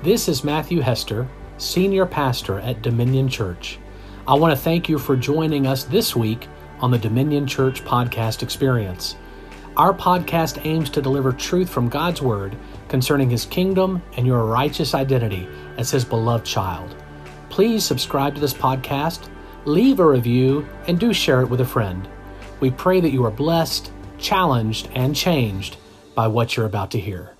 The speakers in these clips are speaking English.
This is Matthew Hester, Senior Pastor at Dominion Church. I want to thank you for joining us this week on the Dominion Church podcast experience. Our podcast aims to deliver truth from God's Word concerning His kingdom and your righteous identity as His beloved child. Please subscribe to this podcast, leave a review, and do share it with a friend. We pray that you are blessed, challenged, and changed by what you're about to hear.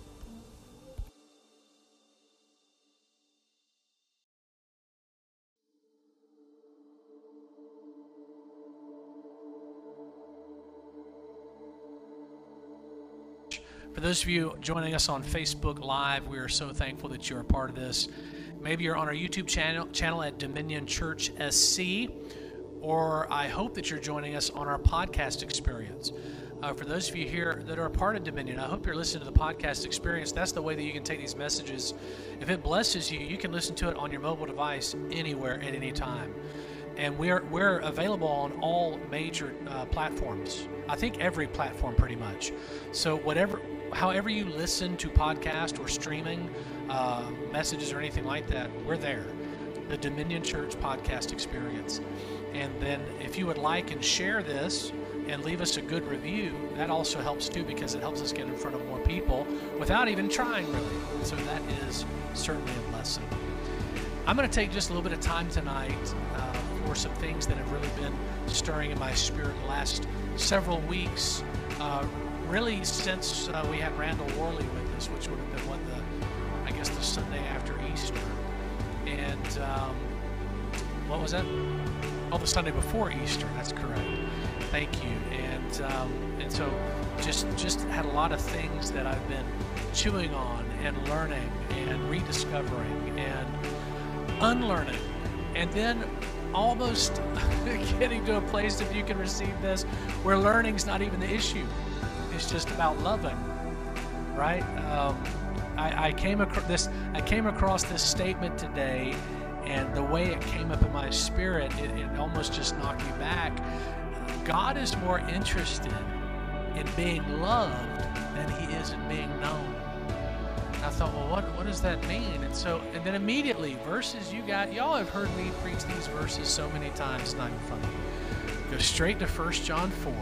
Those of you joining us on Facebook Live, we are so thankful that you're a part of this. Maybe you're on our YouTube channel, channel at Dominion Church SC, or I hope that you're joining us on our podcast experience. Uh, for those of you here that are a part of Dominion, I hope you're listening to the podcast experience. That's the way that you can take these messages. If it blesses you, you can listen to it on your mobile device anywhere at any time. And we're we're available on all major uh, platforms. I think every platform pretty much. So whatever however you listen to podcast or streaming uh, messages or anything like that, we're there. The Dominion Church podcast experience. And then if you would like and share this and leave us a good review, that also helps too because it helps us get in front of more people without even trying really. So that is certainly a blessing. I'm going to take just a little bit of time tonight uh, for some things that have really been stirring in my spirit the last several weeks. Uh, really since uh, we had Randall Worley with us, which would have been what the, I guess the Sunday after Easter, and um, what was that? Oh, the Sunday before Easter. That's correct. Thank you. And um, and so just just had a lot of things that I've been chewing on and learning and rediscovering and unlearning, and then almost getting to a place if you can receive this where learning's not even the issue is just about loving, right? Um, I, I, came across this. I came across this statement today, and the way it came up in my spirit, it, it almost just knocked me back. God is more interested in being loved than He is in being known. And I thought, well, what what does that mean? And so, and then immediately, verses you got. Y'all have heard me preach these verses so many times. It's not even funny. Go straight to 1 John 4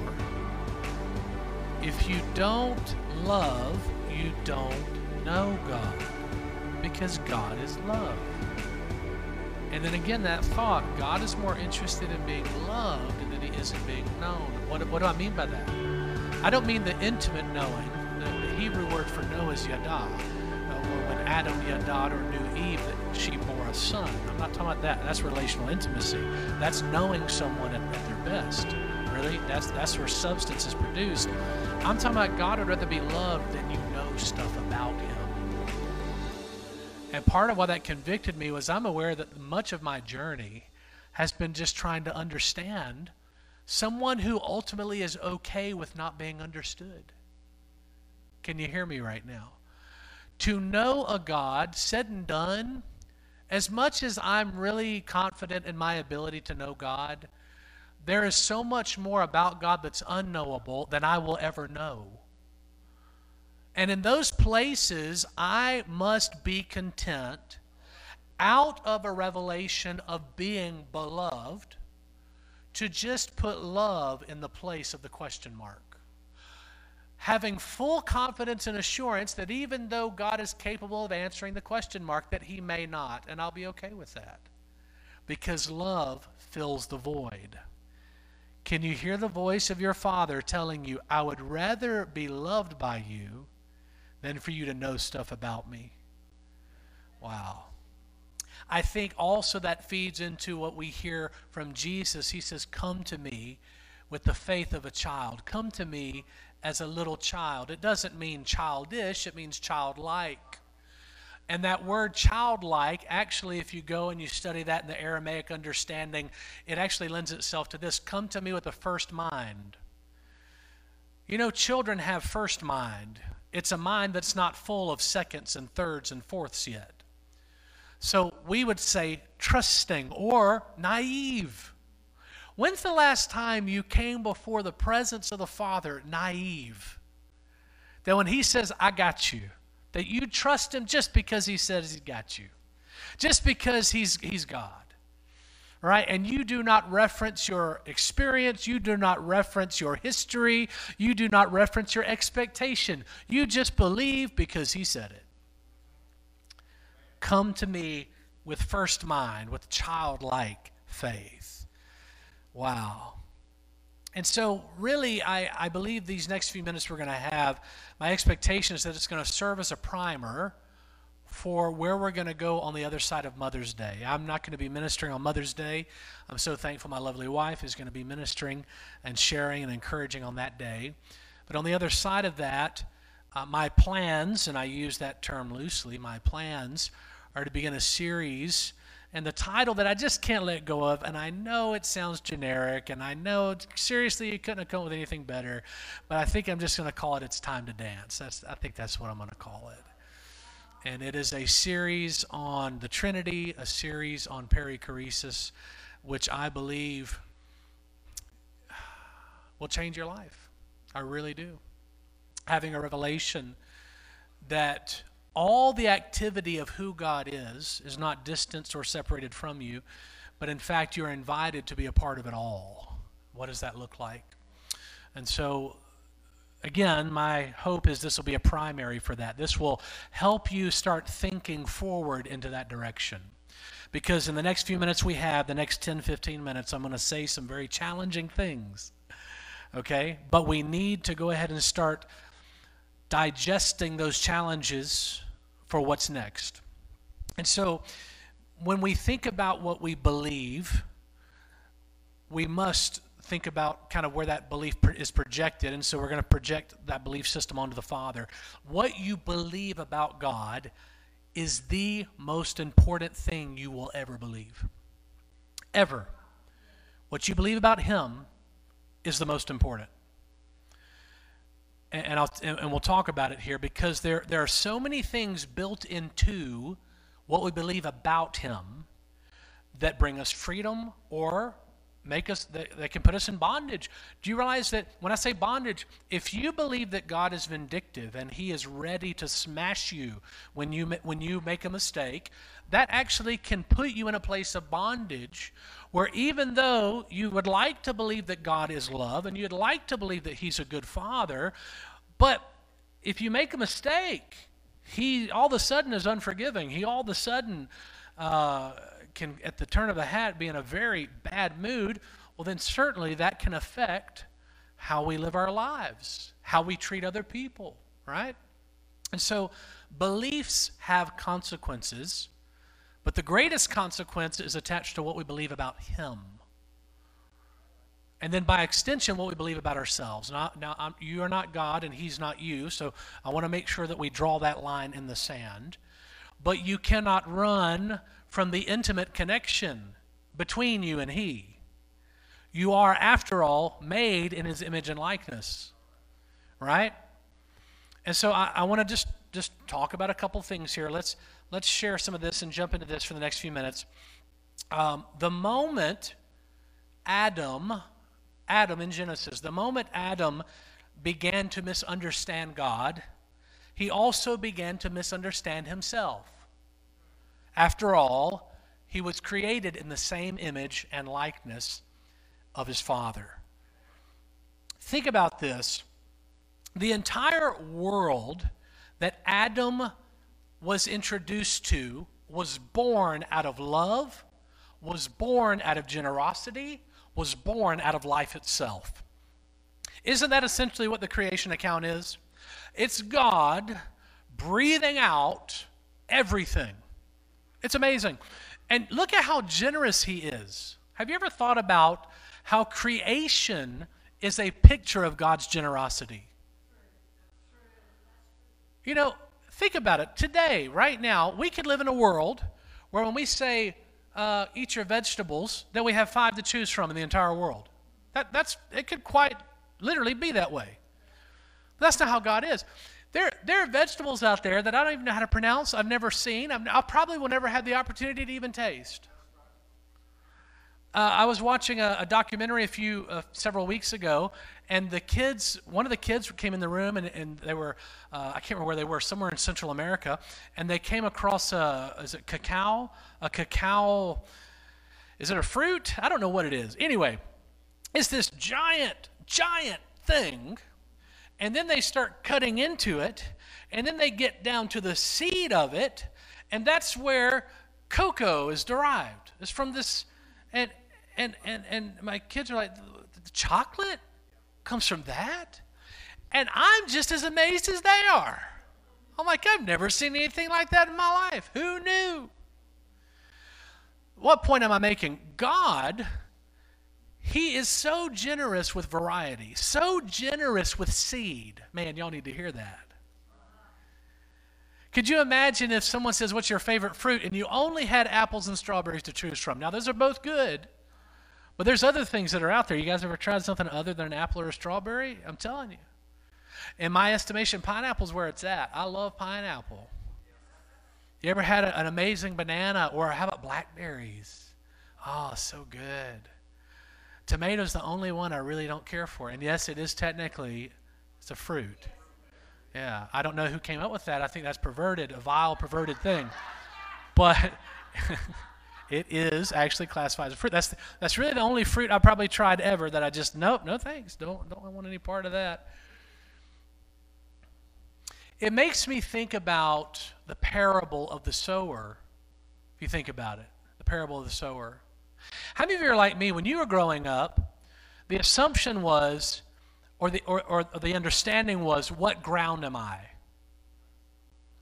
if you don't love, you don't know God. Because God is love. And then again, that thought God is more interested in being loved than he is in being known. What, what do I mean by that? I don't mean the intimate knowing. The, the Hebrew word for know is yada. Uh, when Adam yada or knew Eve that she bore a son. I'm not talking about that. That's relational intimacy. That's knowing someone at, at their best. Really, that's that's where substance is produced. I'm talking about God would rather be loved than you know stuff about Him. And part of why that convicted me was I'm aware that much of my journey has been just trying to understand someone who ultimately is okay with not being understood. Can you hear me right now? To know a God, said and done, as much as I'm really confident in my ability to know God, there is so much more about God that's unknowable than I will ever know. And in those places, I must be content out of a revelation of being beloved to just put love in the place of the question mark. Having full confidence and assurance that even though God is capable of answering the question mark, that He may not, and I'll be okay with that. Because love fills the void. Can you hear the voice of your Father telling you, I would rather be loved by you than for you to know stuff about me? Wow. I think also that feeds into what we hear from Jesus. He says, Come to me with the faith of a child. Come to me as a little child. It doesn't mean childish, it means childlike. And that word childlike, actually, if you go and you study that in the Aramaic understanding, it actually lends itself to this come to me with a first mind. You know, children have first mind. It's a mind that's not full of seconds and thirds and fourths yet. So we would say trusting or naive. When's the last time you came before the presence of the Father naive? That when He says, I got you, that you trust him just because he says he got you, just because he's, he's God. Right? And you do not reference your experience. You do not reference your history. You do not reference your expectation. You just believe because he said it. Come to me with first mind, with childlike faith. Wow. And so, really, I, I believe these next few minutes we're going to have, my expectation is that it's going to serve as a primer for where we're going to go on the other side of Mother's Day. I'm not going to be ministering on Mother's Day. I'm so thankful my lovely wife is going to be ministering and sharing and encouraging on that day. But on the other side of that, uh, my plans, and I use that term loosely, my plans are to begin a series and the title that I just can't let go of, and I know it sounds generic, and I know seriously you couldn't have come up with anything better, but I think I'm just going to call it "It's Time to Dance." That's I think that's what I'm going to call it. And it is a series on the Trinity, a series on perichoresis, which I believe will change your life. I really do. Having a revelation that all the activity of who God is is not distanced or separated from you, but in fact, you're invited to be a part of it all. What does that look like? And so, again, my hope is this will be a primary for that. This will help you start thinking forward into that direction. Because in the next few minutes we have, the next 10, 15 minutes, I'm going to say some very challenging things. Okay? But we need to go ahead and start digesting those challenges for what's next. And so when we think about what we believe, we must think about kind of where that belief is projected. And so we're going to project that belief system onto the Father. What you believe about God is the most important thing you will ever believe. Ever. What you believe about Him is the most important and, I'll, and we'll talk about it here because there, there are so many things built into what we believe about him that bring us freedom or make us that, that can put us in bondage. Do you realize that when i say bondage if you believe that god is vindictive and he is ready to smash you when you when you make a mistake that actually can put you in a place of bondage where even though you would like to believe that God is love and you'd like to believe that He's a good Father, but if you make a mistake, He all of a sudden is unforgiving. He all of a sudden uh, can, at the turn of a hat, be in a very bad mood. Well, then certainly that can affect how we live our lives, how we treat other people, right? And so beliefs have consequences. But the greatest consequence is attached to what we believe about Him. And then by extension, what we believe about ourselves. Now, now I'm, you are not God and He's not you, so I want to make sure that we draw that line in the sand. But you cannot run from the intimate connection between you and He. You are, after all, made in His image and likeness. Right? And so I, I want to just, just talk about a couple things here. Let's let's share some of this and jump into this for the next few minutes. Um, the moment Adam, Adam in Genesis, the moment Adam began to misunderstand God, he also began to misunderstand himself. After all, he was created in the same image and likeness of his Father. Think about this. The entire world that Adam was introduced to was born out of love, was born out of generosity, was born out of life itself. Isn't that essentially what the creation account is? It's God breathing out everything. It's amazing. And look at how generous He is. Have you ever thought about how creation is a picture of God's generosity? You know, Think about it. Today, right now, we could live in a world where when we say, uh, eat your vegetables, then we have five to choose from in the entire world. That, that's, it could quite literally be that way. That's not how God is. There, there are vegetables out there that I don't even know how to pronounce. I've never seen. I've, I probably will never have the opportunity to even taste. Uh, I was watching a, a documentary a few uh, several weeks ago, and the kids, one of the kids came in the room, and, and they were, uh, I can't remember where they were, somewhere in Central America, and they came across a, is it cacao? A cacao, is it a fruit? I don't know what it is. Anyway, it's this giant, giant thing, and then they start cutting into it, and then they get down to the seed of it, and that's where cocoa is derived. It's from this, and and and and my kids are like, the chocolate comes from that, and I'm just as amazed as they are. I'm like, I've never seen anything like that in my life. Who knew? What point am I making? God, He is so generous with variety, so generous with seed. Man, y'all need to hear that. Could you imagine if someone says, What's your favorite fruit? and you only had apples and strawberries to choose from? Now, those are both good, but there's other things that are out there. You guys ever tried something other than an apple or a strawberry? I'm telling you. In my estimation, pineapple's where it's at. I love pineapple. You ever had a, an amazing banana or how about blackberries? Oh, so good. Tomato's the only one I really don't care for. And yes, it is technically it's a fruit. Yeah, I don't know who came up with that. I think that's perverted, a vile, perverted thing. But it is actually classified as a fruit. That's that's really the only fruit I probably tried ever that I just nope, no thanks. Don't don't want any part of that. It makes me think about the parable of the sower. If you think about it, the parable of the sower. How many of you are like me? When you were growing up, the assumption was or the, or, or the understanding was, what ground am I?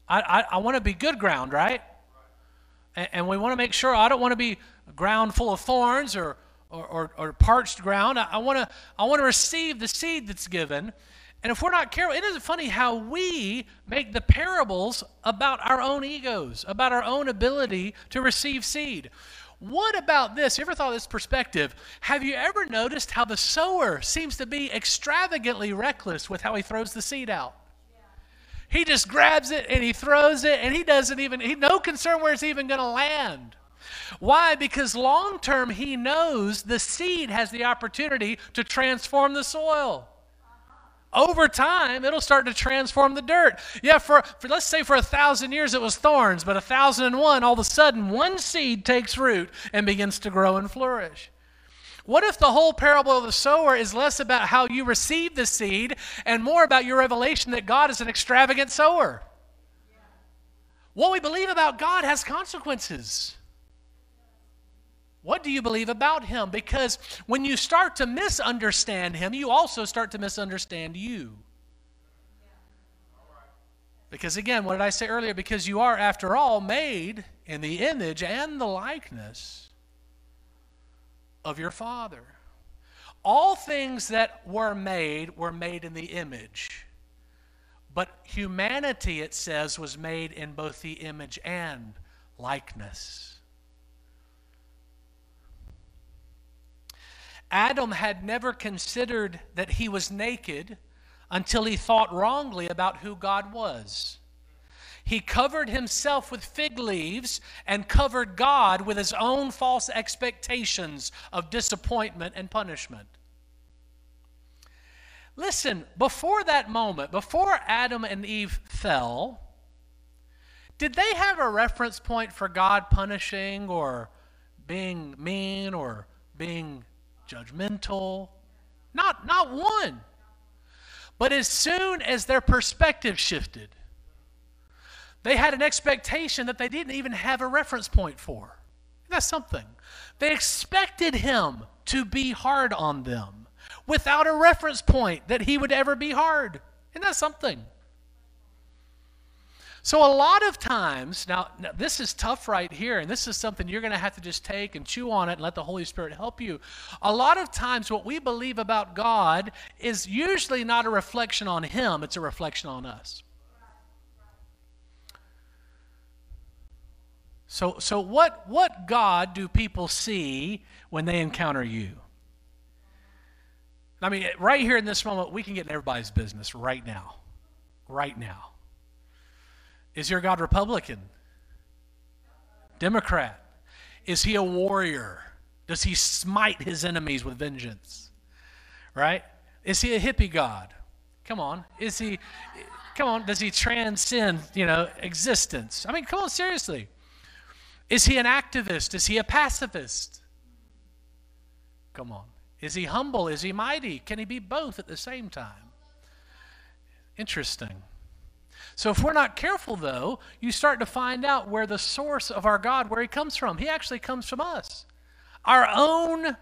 I, I, I want to be good ground, right? And, and we want to make sure I don't want to be ground full of thorns or, or, or, or parched ground. I, want to I want to receive the seed that's given. And if we're not careful, it isn't funny how we make the parables about our own egos, about our own ability to receive seed. What about this? You ever thought of this perspective? Have you ever noticed how the sower seems to be extravagantly reckless with how he throws the seed out? He just grabs it and he throws it and he doesn't even, he no concern where it's even going to land. Why? Because long term he knows the seed has the opportunity to transform the soil over time it'll start to transform the dirt yeah for, for let's say for a thousand years it was thorns but a thousand and one all of a sudden one seed takes root and begins to grow and flourish what if the whole parable of the sower is less about how you receive the seed and more about your revelation that god is an extravagant sower what we believe about god has consequences what do you believe about him? Because when you start to misunderstand him, you also start to misunderstand you. Because again, what did I say earlier? Because you are, after all, made in the image and the likeness of your Father. All things that were made were made in the image. But humanity, it says, was made in both the image and likeness. Adam had never considered that he was naked until he thought wrongly about who God was. He covered himself with fig leaves and covered God with his own false expectations of disappointment and punishment. Listen, before that moment, before Adam and Eve fell, did they have a reference point for God punishing or being mean or being judgmental. Not, not one. But as soon as their perspective shifted, they had an expectation that they didn't even have a reference point for. That's something. They expected him to be hard on them without a reference point that he would ever be hard. Isn't that something? So, a lot of times, now, now, this is tough right here, and this is something you're going to have to just take and chew on it and let the Holy Spirit help you. A lot of times, what we believe about God is usually not a reflection on Him, it's a reflection on us. So, so what, what God do people see when they encounter you? I mean, right here in this moment, we can get in everybody's business right now. Right now. Is your God Republican? Democrat? Is he a warrior? Does he smite his enemies with vengeance? Right? Is he a hippie God? Come on. Is he come on, does he transcend, you know, existence? I mean, come on, seriously. Is he an activist? Is he a pacifist? Come on. Is he humble? Is he mighty? Can he be both at the same time? Interesting. So if we're not careful, though, you start to find out where the source of our God, where he comes from. He actually comes from us. Our own,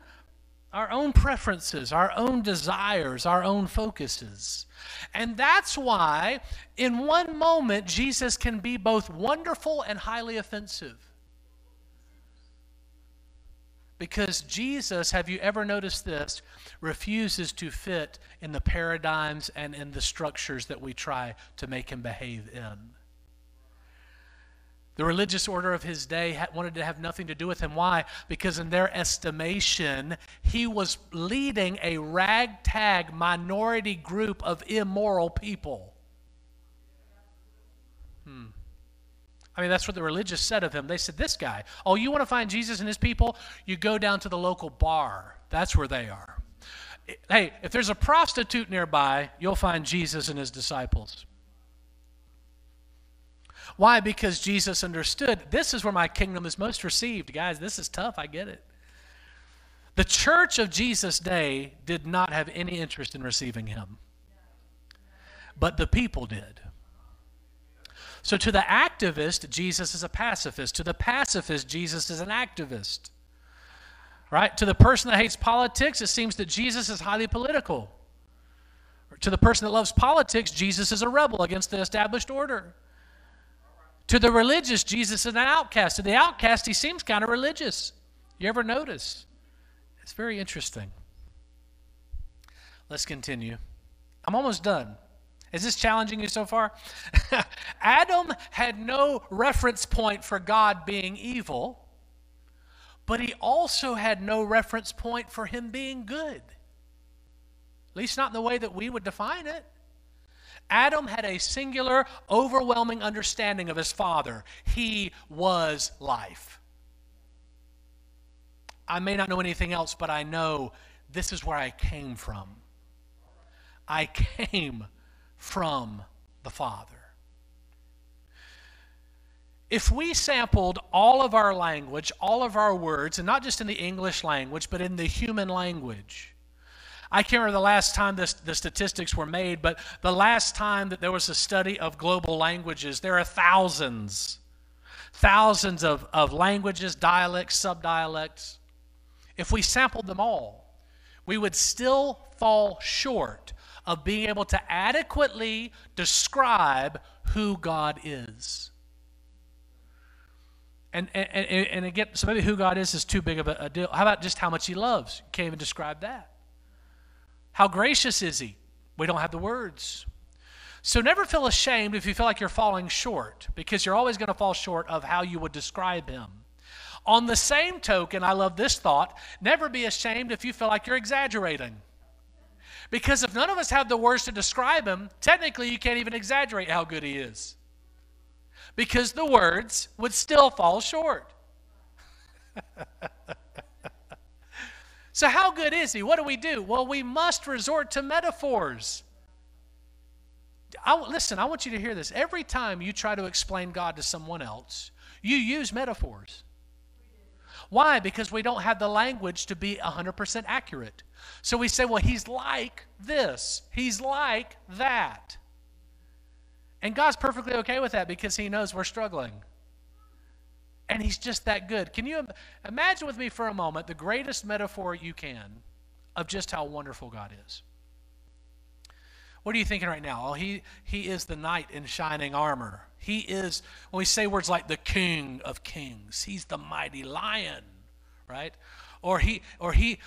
our own preferences, our own desires, our own focuses. And that's why, in one moment, Jesus can be both wonderful and highly offensive. Because Jesus, have you ever noticed this, refuses to fit in the paradigms and in the structures that we try to make him behave in. The religious order of his day wanted to have nothing to do with him. Why? Because, in their estimation, he was leading a ragtag minority group of immoral people. Hmm. I mean, that's what the religious said of him. They said, This guy, oh, you want to find Jesus and his people? You go down to the local bar. That's where they are. Hey, if there's a prostitute nearby, you'll find Jesus and his disciples. Why? Because Jesus understood this is where my kingdom is most received. Guys, this is tough. I get it. The church of Jesus' day did not have any interest in receiving him, but the people did. So, to the activist, Jesus is a pacifist. To the pacifist, Jesus is an activist. Right? To the person that hates politics, it seems that Jesus is highly political. To the person that loves politics, Jesus is a rebel against the established order. To the religious, Jesus is an outcast. To the outcast, he seems kind of religious. You ever notice? It's very interesting. Let's continue. I'm almost done. Is this challenging you so far? Adam had no reference point for God being evil, but he also had no reference point for him being good. At least not in the way that we would define it. Adam had a singular, overwhelming understanding of his father. He was life. I may not know anything else, but I know this is where I came from. I came from the Father. If we sampled all of our language, all of our words, and not just in the English language, but in the human language, I can't remember the last time this, the statistics were made, but the last time that there was a study of global languages, there are thousands, thousands of, of languages, dialects, subdialects. If we sampled them all, we would still fall short of being able to adequately describe who God is. And, and, and, again, so maybe who God is is too big of a, a deal. How about just how much He loves? You can't even describe that. How gracious is He? We don't have the words. So never feel ashamed if you feel like you're falling short, because you're always going to fall short of how you would describe Him. On the same token, I love this thought never be ashamed if you feel like you're exaggerating. Because if none of us have the words to describe him, technically you can't even exaggerate how good he is. Because the words would still fall short. so, how good is he? What do we do? Well, we must resort to metaphors. I, listen, I want you to hear this. Every time you try to explain God to someone else, you use metaphors. Why? Because we don't have the language to be 100% accurate. So we say, well, he's like this, he's like that. And God's perfectly okay with that because he knows we're struggling. And he's just that good. Can you imagine with me for a moment the greatest metaphor you can of just how wonderful God is? What are you thinking right now? Oh, he, he is the knight in shining armor. He is, when we say words like the king of kings, he's the mighty lion, right? Or he, or he,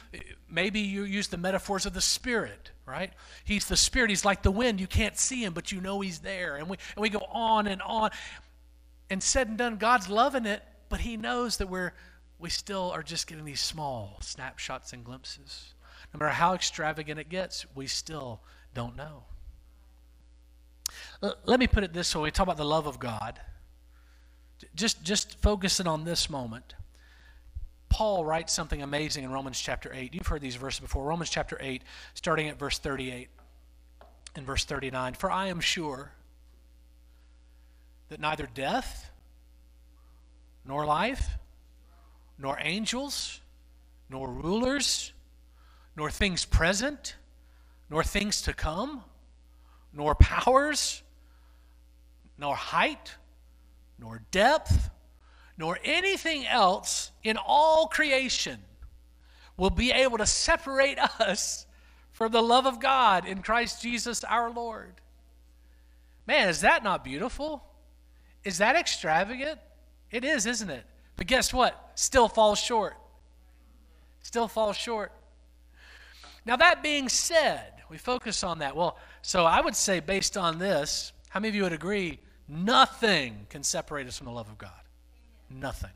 maybe you use the metaphors of the spirit, right? He's the spirit. He's like the wind. You can't see him, but you know he's there. And we, and we go on and on. And said and done, God's loving it, but he knows that we're, we still are just getting these small snapshots and glimpses. No matter how extravagant it gets, we still don't know. Let me put it this way we talk about the love of God. Just, just focusing on this moment. Paul writes something amazing in Romans chapter 8. You've heard these verses before. Romans chapter 8, starting at verse 38 and verse 39. For I am sure that neither death, nor life, nor angels, nor rulers, nor things present, nor things to come, nor powers, nor height, nor depth, nor anything else in all creation will be able to separate us from the love of God in Christ Jesus our Lord. Man, is that not beautiful? Is that extravagant? It is, isn't it? But guess what? Still falls short. Still falls short. Now, that being said, we focus on that. Well, so I would say, based on this, how many of you would agree nothing can separate us from the love of God? Nothing.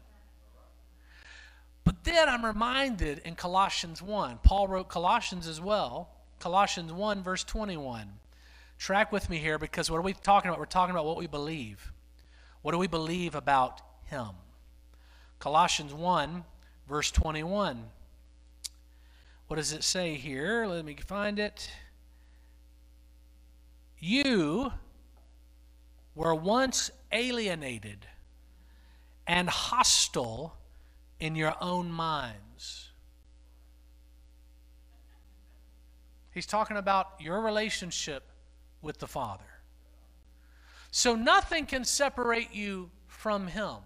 But then I'm reminded in Colossians 1, Paul wrote Colossians as well. Colossians 1, verse 21. Track with me here because what are we talking about? We're talking about what we believe. What do we believe about Him? Colossians 1, verse 21. What does it say here? Let me find it. You were once alienated and hostile in your own minds. He's talking about your relationship with the Father. So nothing can separate you from Him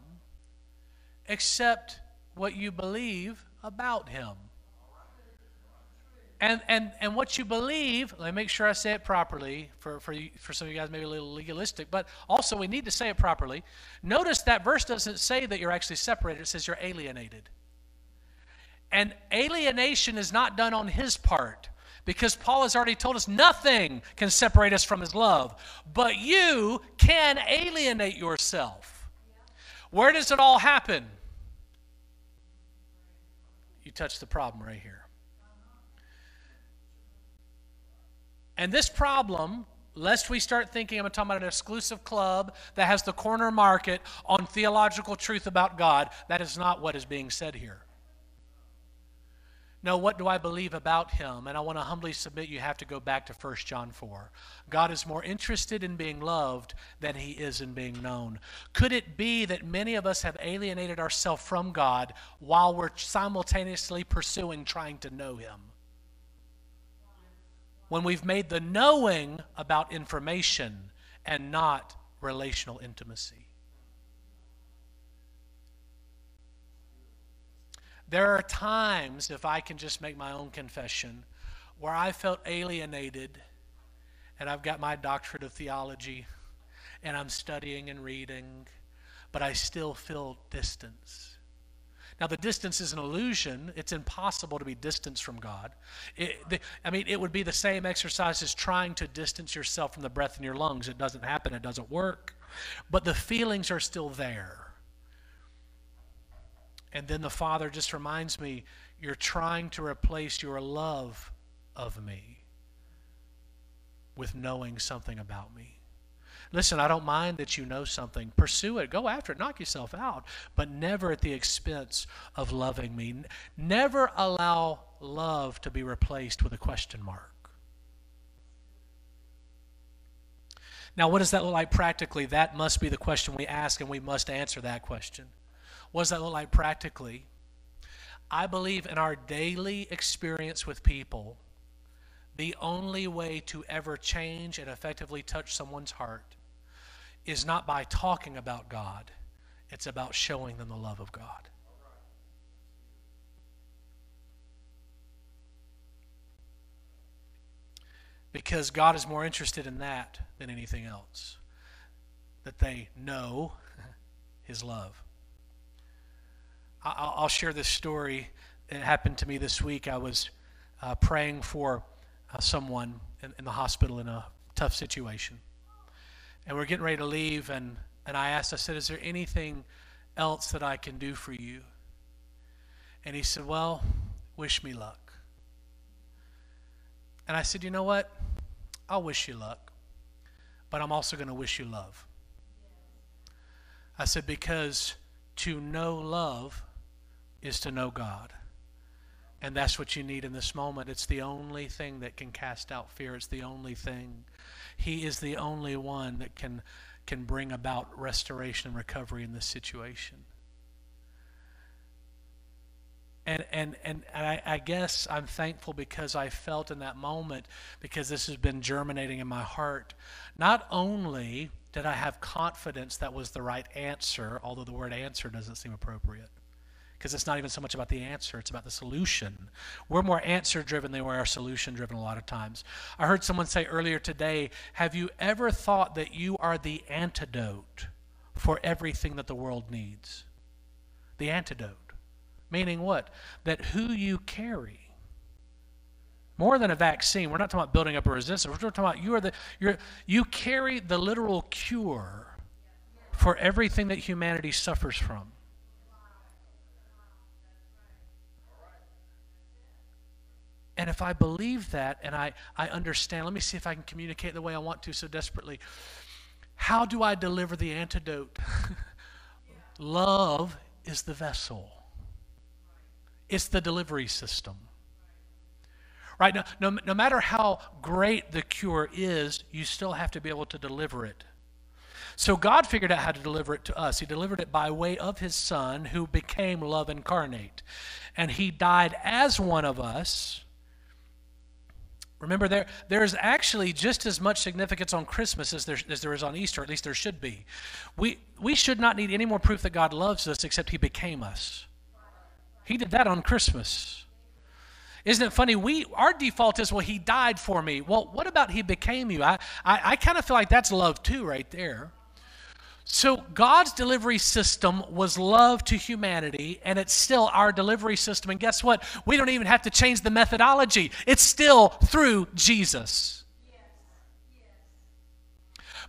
except what you believe about Him. And, and, and what you believe, let me make sure I say it properly for, for, you, for some of you guys, maybe a little legalistic, but also we need to say it properly. Notice that verse doesn't say that you're actually separated, it says you're alienated. And alienation is not done on his part because Paul has already told us nothing can separate us from his love. But you can alienate yourself. Where does it all happen? You touch the problem right here. And this problem, lest we start thinking I'm talking about an exclusive club that has the corner market on theological truth about God, that is not what is being said here. No, what do I believe about him? And I want to humbly submit you have to go back to 1 John 4. God is more interested in being loved than he is in being known. Could it be that many of us have alienated ourselves from God while we're simultaneously pursuing trying to know him? When we've made the knowing about information and not relational intimacy. There are times, if I can just make my own confession, where I felt alienated and I've got my doctorate of theology and I'm studying and reading, but I still feel distance. Now, the distance is an illusion. It's impossible to be distanced from God. It, the, I mean, it would be the same exercise as trying to distance yourself from the breath in your lungs. It doesn't happen, it doesn't work. But the feelings are still there. And then the Father just reminds me you're trying to replace your love of me with knowing something about me. Listen, I don't mind that you know something. Pursue it. Go after it. Knock yourself out. But never at the expense of loving me. Never allow love to be replaced with a question mark. Now, what does that look like practically? That must be the question we ask, and we must answer that question. What does that look like practically? I believe in our daily experience with people, the only way to ever change and effectively touch someone's heart is not by talking about God, it's about showing them the love of God. Because God is more interested in that than anything else. That they know His love. I'll share this story. It happened to me this week. I was uh, praying for uh, someone in, in the hospital in a tough situation and we're getting ready to leave and, and i asked i said is there anything else that i can do for you? And he said well wish me luck. And i said you know what? I'll wish you luck but i'm also going to wish you love. I said because to know love is to know God. And that's what you need in this moment. It's the only thing that can cast out fear. It's the only thing. He is the only one that can, can bring about restoration and recovery in this situation. And, and, and I, I guess I'm thankful because I felt in that moment, because this has been germinating in my heart, not only did I have confidence that was the right answer, although the word answer doesn't seem appropriate because it's not even so much about the answer, it's about the solution. We're more answer driven than we are solution driven a lot of times. I heard someone say earlier today Have you ever thought that you are the antidote for everything that the world needs? The antidote. Meaning what? That who you carry. More than a vaccine, we're not talking about building up a resistance. We're talking about you are the you're, you carry the literal cure for everything that humanity suffers from. And if I believe that and I, I understand, let me see if I can communicate the way I want to so desperately. How do I deliver the antidote? Love is the vessel, it's the delivery system. Right? No, no, no matter how great the cure is, you still have to be able to deliver it. So God figured out how to deliver it to us. He delivered it by way of His Son, who became love incarnate. And He died as one of us Remember, there, there's actually just as much significance on Christmas as there, as there is on Easter, at least there should be. We, we should not need any more proof that God loves us except He became us. He did that on Christmas. Isn't it funny? We our default is, well, he died for me. Well, what about he became you? I I, I kind of feel like that's love too, right there. So, God's delivery system was love to humanity, and it's still our delivery system. And guess what? We don't even have to change the methodology, it's still through Jesus.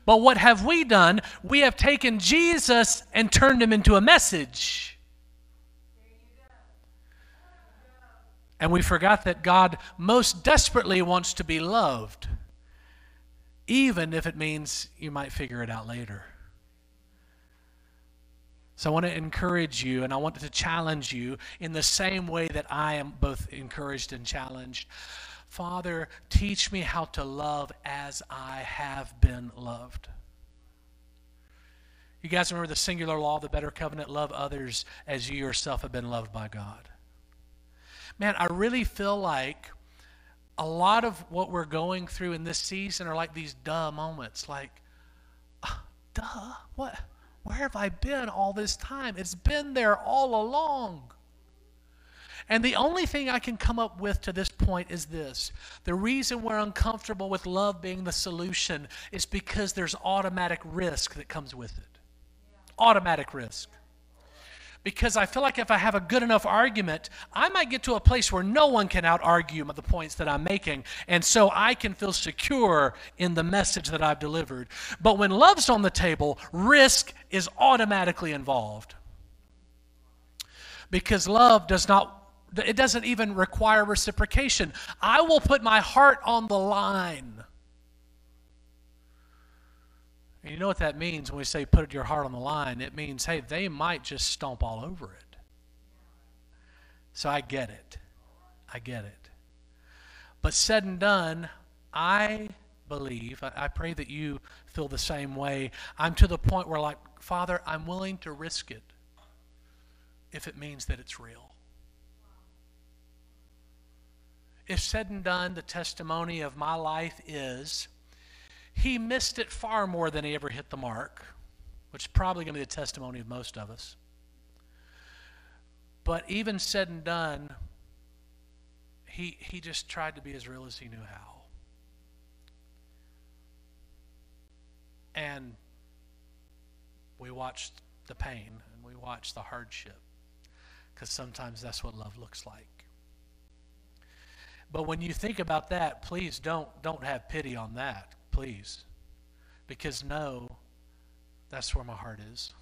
But what have we done? We have taken Jesus and turned him into a message. And we forgot that God most desperately wants to be loved, even if it means you might figure it out later. So I want to encourage you and I want to challenge you in the same way that I am both encouraged and challenged. Father, teach me how to love as I have been loved. You guys remember the singular law of the better covenant love others as you yourself have been loved by God. Man, I really feel like a lot of what we're going through in this season are like these duh moments like, uh, duh, what? Where have I been all this time? It's been there all along. And the only thing I can come up with to this point is this the reason we're uncomfortable with love being the solution is because there's automatic risk that comes with it. Automatic risk because I feel like if I have a good enough argument, I might get to a place where no one can out argue the points that I'm making. And so I can feel secure in the message that I've delivered. But when love's on the table, risk is automatically involved. Because love does not it doesn't even require reciprocation. I will put my heart on the line and you know what that means when we say put your heart on the line? It means, hey, they might just stomp all over it. So I get it. I get it. But said and done, I believe, I, I pray that you feel the same way. I'm to the point where, like, Father, I'm willing to risk it if it means that it's real. If said and done, the testimony of my life is he missed it far more than he ever hit the mark, which is probably going to be the testimony of most of us. But even said and done, he, he just tried to be as real as he knew how. And we watched the pain and we watched the hardship because sometimes that's what love looks like. But when you think about that, please don't don't have pity on that please. Because no, that's where my heart is.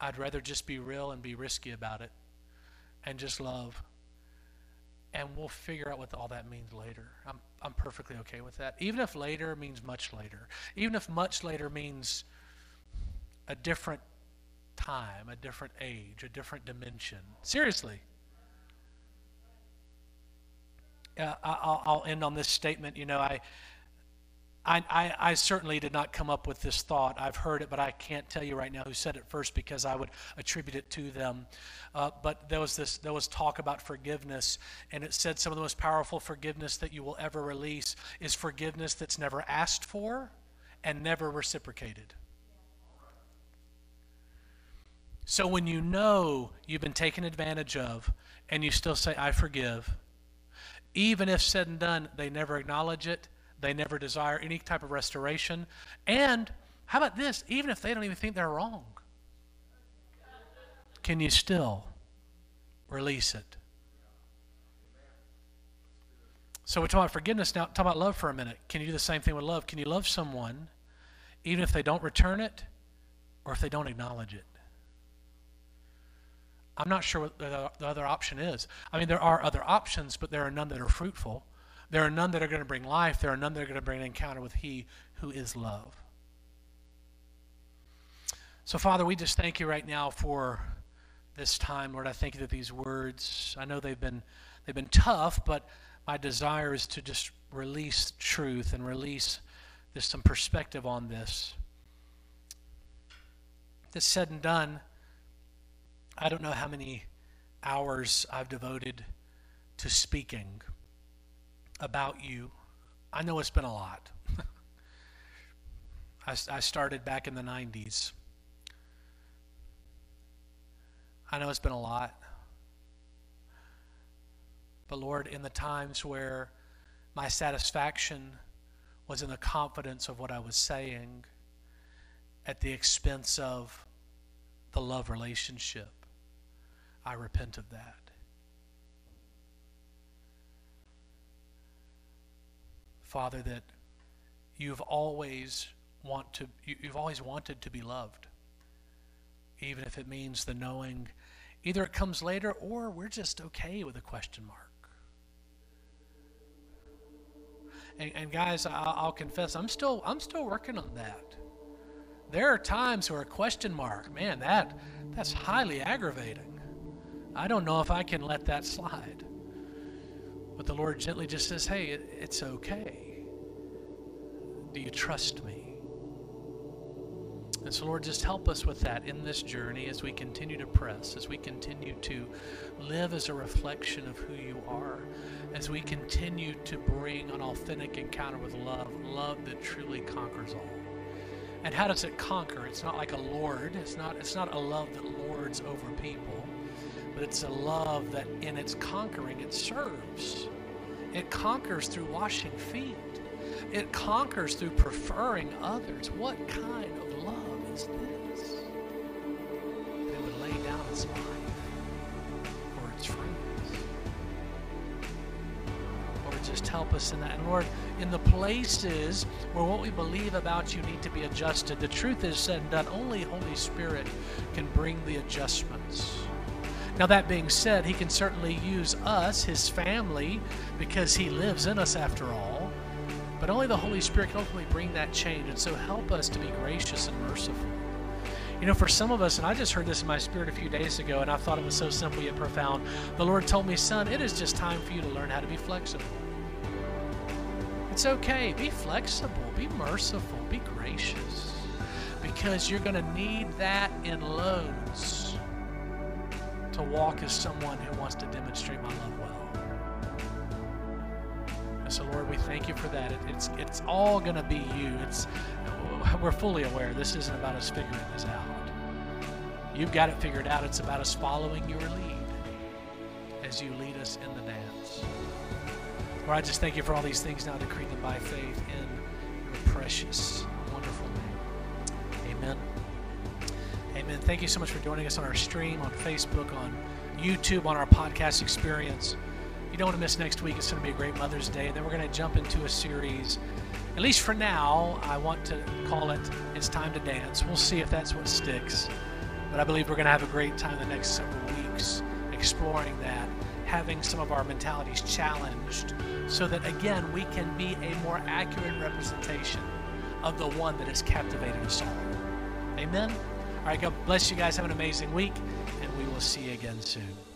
I'd rather just be real and be risky about it and just love. And we'll figure out what all that means later. I'm, I'm perfectly okay with that. Even if later means much later. Even if much later means a different time, a different age, a different dimension. Seriously. Uh, I'll, I'll end on this statement. You know, I, I, I, I, certainly did not come up with this thought. I've heard it, but I can't tell you right now who said it first because I would attribute it to them. Uh, but there was this, there was talk about forgiveness, and it said some of the most powerful forgiveness that you will ever release is forgiveness that's never asked for and never reciprocated. So when you know you've been taken advantage of and you still say, I forgive, even if said and done, they never acknowledge it, they never desire any type of restoration. And how about this? Even if they don't even think they're wrong, can you still release it? So we're talking about forgiveness now. Talk about love for a minute. Can you do the same thing with love? Can you love someone even if they don't return it or if they don't acknowledge it? I'm not sure what the, the other option is. I mean, there are other options, but there are none that are fruitful. There are none that are going to bring life. There are none that are going to bring an encounter with He who is love. So, Father, we just thank you right now for this time, Lord. I thank you that these words, I know they've been they've been tough, but my desire is to just release truth and release some perspective on this. This said and done, I don't know how many hours I've devoted to speaking about you. I know it's been a lot. I, I started back in the 90s. I know it's been a lot. But Lord, in the times where my satisfaction was in the confidence of what I was saying at the expense of the love relationship, I repent of that. Father, that you've always want to you've always wanted to be loved. Even if it means the knowing either it comes later or we're just okay with a question mark. And, and guys, I'll, I'll confess, I'm still I'm still working on that. There are times where a question mark, man, that that's highly aggravating. I don't know if I can let that slide. But the Lord gently just says, hey, it, it's okay. Do you trust me? And so, Lord, just help us with that in this journey as we continue to press, as we continue to live as a reflection of who you are, as we continue to bring an authentic encounter with love, love that truly conquers all. And how does it conquer? It's not like a lord. It's not. It's not a love that lords over people but it's a love that in its conquering it serves. It conquers through washing feet. It conquers through preferring others. What kind of love is this? That would lay down its life for its friends. Lord, just help us in that. And Lord, in the places where what we believe about you need to be adjusted, the truth is said and done. Only Holy Spirit can bring the adjustments. Now, that being said, He can certainly use us, His family, because He lives in us after all. But only the Holy Spirit can ultimately bring that change. And so help us to be gracious and merciful. You know, for some of us, and I just heard this in my spirit a few days ago, and I thought it was so simple yet profound. The Lord told me, son, it is just time for you to learn how to be flexible. It's okay. Be flexible, be merciful, be gracious, because you're going to need that in loads to walk as someone who wants to demonstrate my love well. And so, Lord, we thank you for that. It, it's it's all going to be you. It's we're fully aware this isn't about us figuring this out. You've got it figured out. It's about us following your lead as you lead us in the dance. Lord, I just thank you for all these things now, decree them by faith in your precious, wonderful. Amen. Thank you so much for joining us on our stream, on Facebook, on YouTube, on our podcast experience. You don't want to miss next week. It's going to be a great Mother's Day. And then we're going to jump into a series. At least for now, I want to call it It's Time to Dance. We'll see if that's what sticks. But I believe we're going to have a great time the next several weeks exploring that, having some of our mentalities challenged so that, again, we can be a more accurate representation of the one that has captivated us all. Amen. All right, God bless you guys. Have an amazing week, and we will see you again soon.